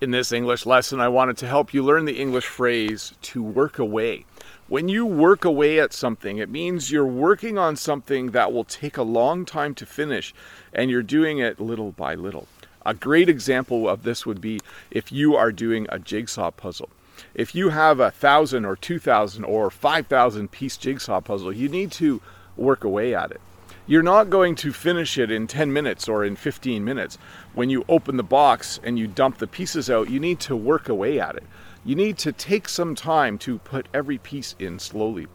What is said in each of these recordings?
In this English lesson, I wanted to help you learn the English phrase to work away. When you work away at something, it means you're working on something that will take a long time to finish and you're doing it little by little. A great example of this would be if you are doing a jigsaw puzzle. If you have a thousand or two thousand or five thousand piece jigsaw puzzle, you need to work away at it. You're not going to finish it in 10 minutes or in 15 minutes. When you open the box and you dump the pieces out, you need to work away at it. You need to take some time to put every piece in slowly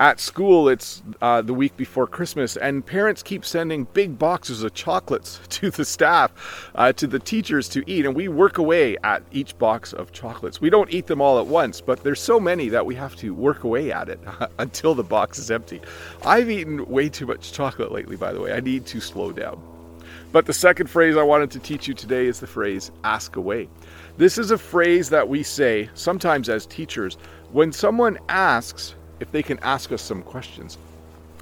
at school it's uh, the week before christmas and parents keep sending big boxes of chocolates to the staff uh, to the teachers to eat and we work away at each box of chocolates. We don't eat them all at once but there's so many that we have to work away at it until the box is empty. I've eaten way too much chocolate lately by the way. I need to slow down. But the second phrase I wanted to teach you today is the phrase ask away. This is a phrase that we say sometimes as teachers. When someone asks if they can ask us some questions.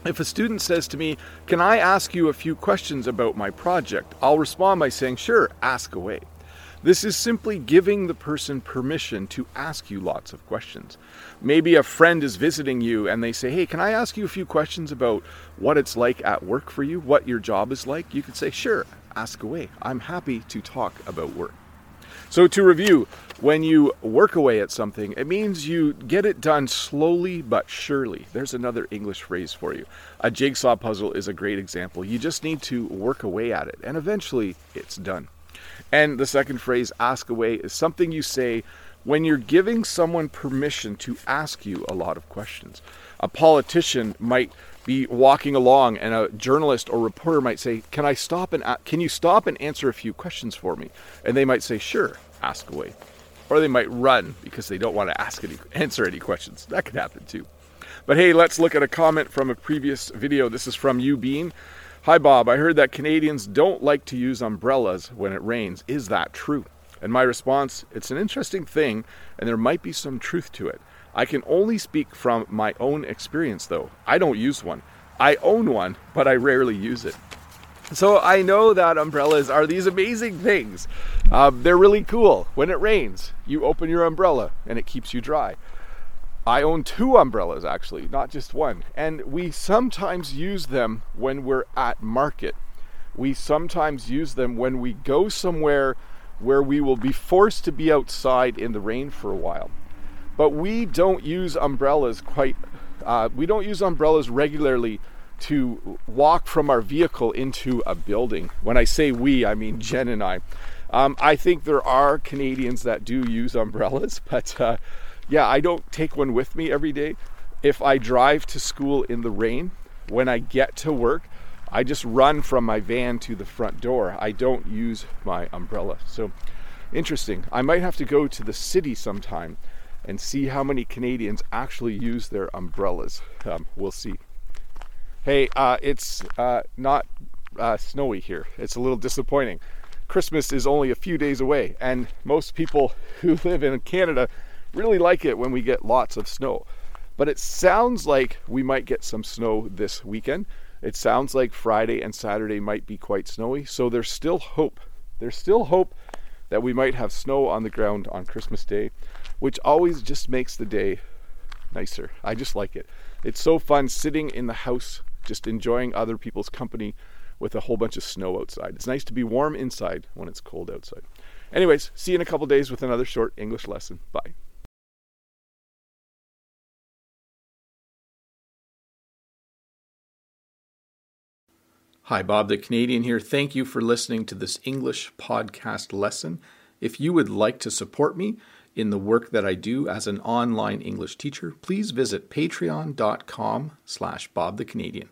If a student says to me, Can I ask you a few questions about my project? I'll respond by saying, Sure, ask away. This is simply giving the person permission to ask you lots of questions. Maybe a friend is visiting you and they say, Hey, can I ask you a few questions about what it's like at work for you, what your job is like? You could say, Sure, ask away. I'm happy to talk about work. So, to review, when you work away at something, it means you get it done slowly but surely. There's another English phrase for you. A jigsaw puzzle is a great example. You just need to work away at it, and eventually it's done. And the second phrase, ask away, is something you say when you're giving someone permission to ask you a lot of questions. A politician might be walking along and a journalist or reporter might say, "Can I stop and can you stop and answer a few questions for me?" And they might say, "Sure, ask away." Or they might run because they don't want to ask any answer any questions. That could happen too. But hey, let's look at a comment from a previous video. This is from you Bean. Hi Bob, I heard that Canadians don't like to use umbrellas when it rains. Is that true? And my response, it's an interesting thing and there might be some truth to it. I can only speak from my own experience, though. I don't use one. I own one, but I rarely use it. So I know that umbrellas are these amazing things. Um, they're really cool. When it rains, you open your umbrella and it keeps you dry. I own two umbrellas actually, not just one. And we sometimes use them when we're at market. We sometimes use them when we go somewhere where we will be forced to be outside in the rain for a while. But we don't use umbrellas quite, uh, we don't use umbrellas regularly to walk from our vehicle into a building. When I say we, I mean Jen and I. Um, I think there are Canadians that do use umbrellas, but uh, yeah, I don't take one with me every day. If I drive to school in the rain, when I get to work, I just run from my van to the front door. I don't use my umbrella. So interesting. I might have to go to the city sometime and see how many Canadians actually use their umbrellas. Um, we'll see. Hey, uh, it's uh, not uh, snowy here. It's a little disappointing. Christmas is only a few days away, and most people who live in Canada really like it when we get lots of snow. But it sounds like we might get some snow this weekend. It sounds like Friday and Saturday might be quite snowy, so there's still hope. There's still hope that we might have snow on the ground on Christmas Day which always just makes the day nicer. I just like it. It's so fun sitting in the house, just enjoying other people's company with a whole bunch of snow outside. It's nice to be warm inside when it's cold outside. Anyways, see you in a couple days with another short English lesson. Bye. Hi, Bob the Canadian here. Thank you for listening to this English podcast lesson. If you would like to support me, in the work that I do as an online English teacher, please visit patreon.com slash Bob the Canadian.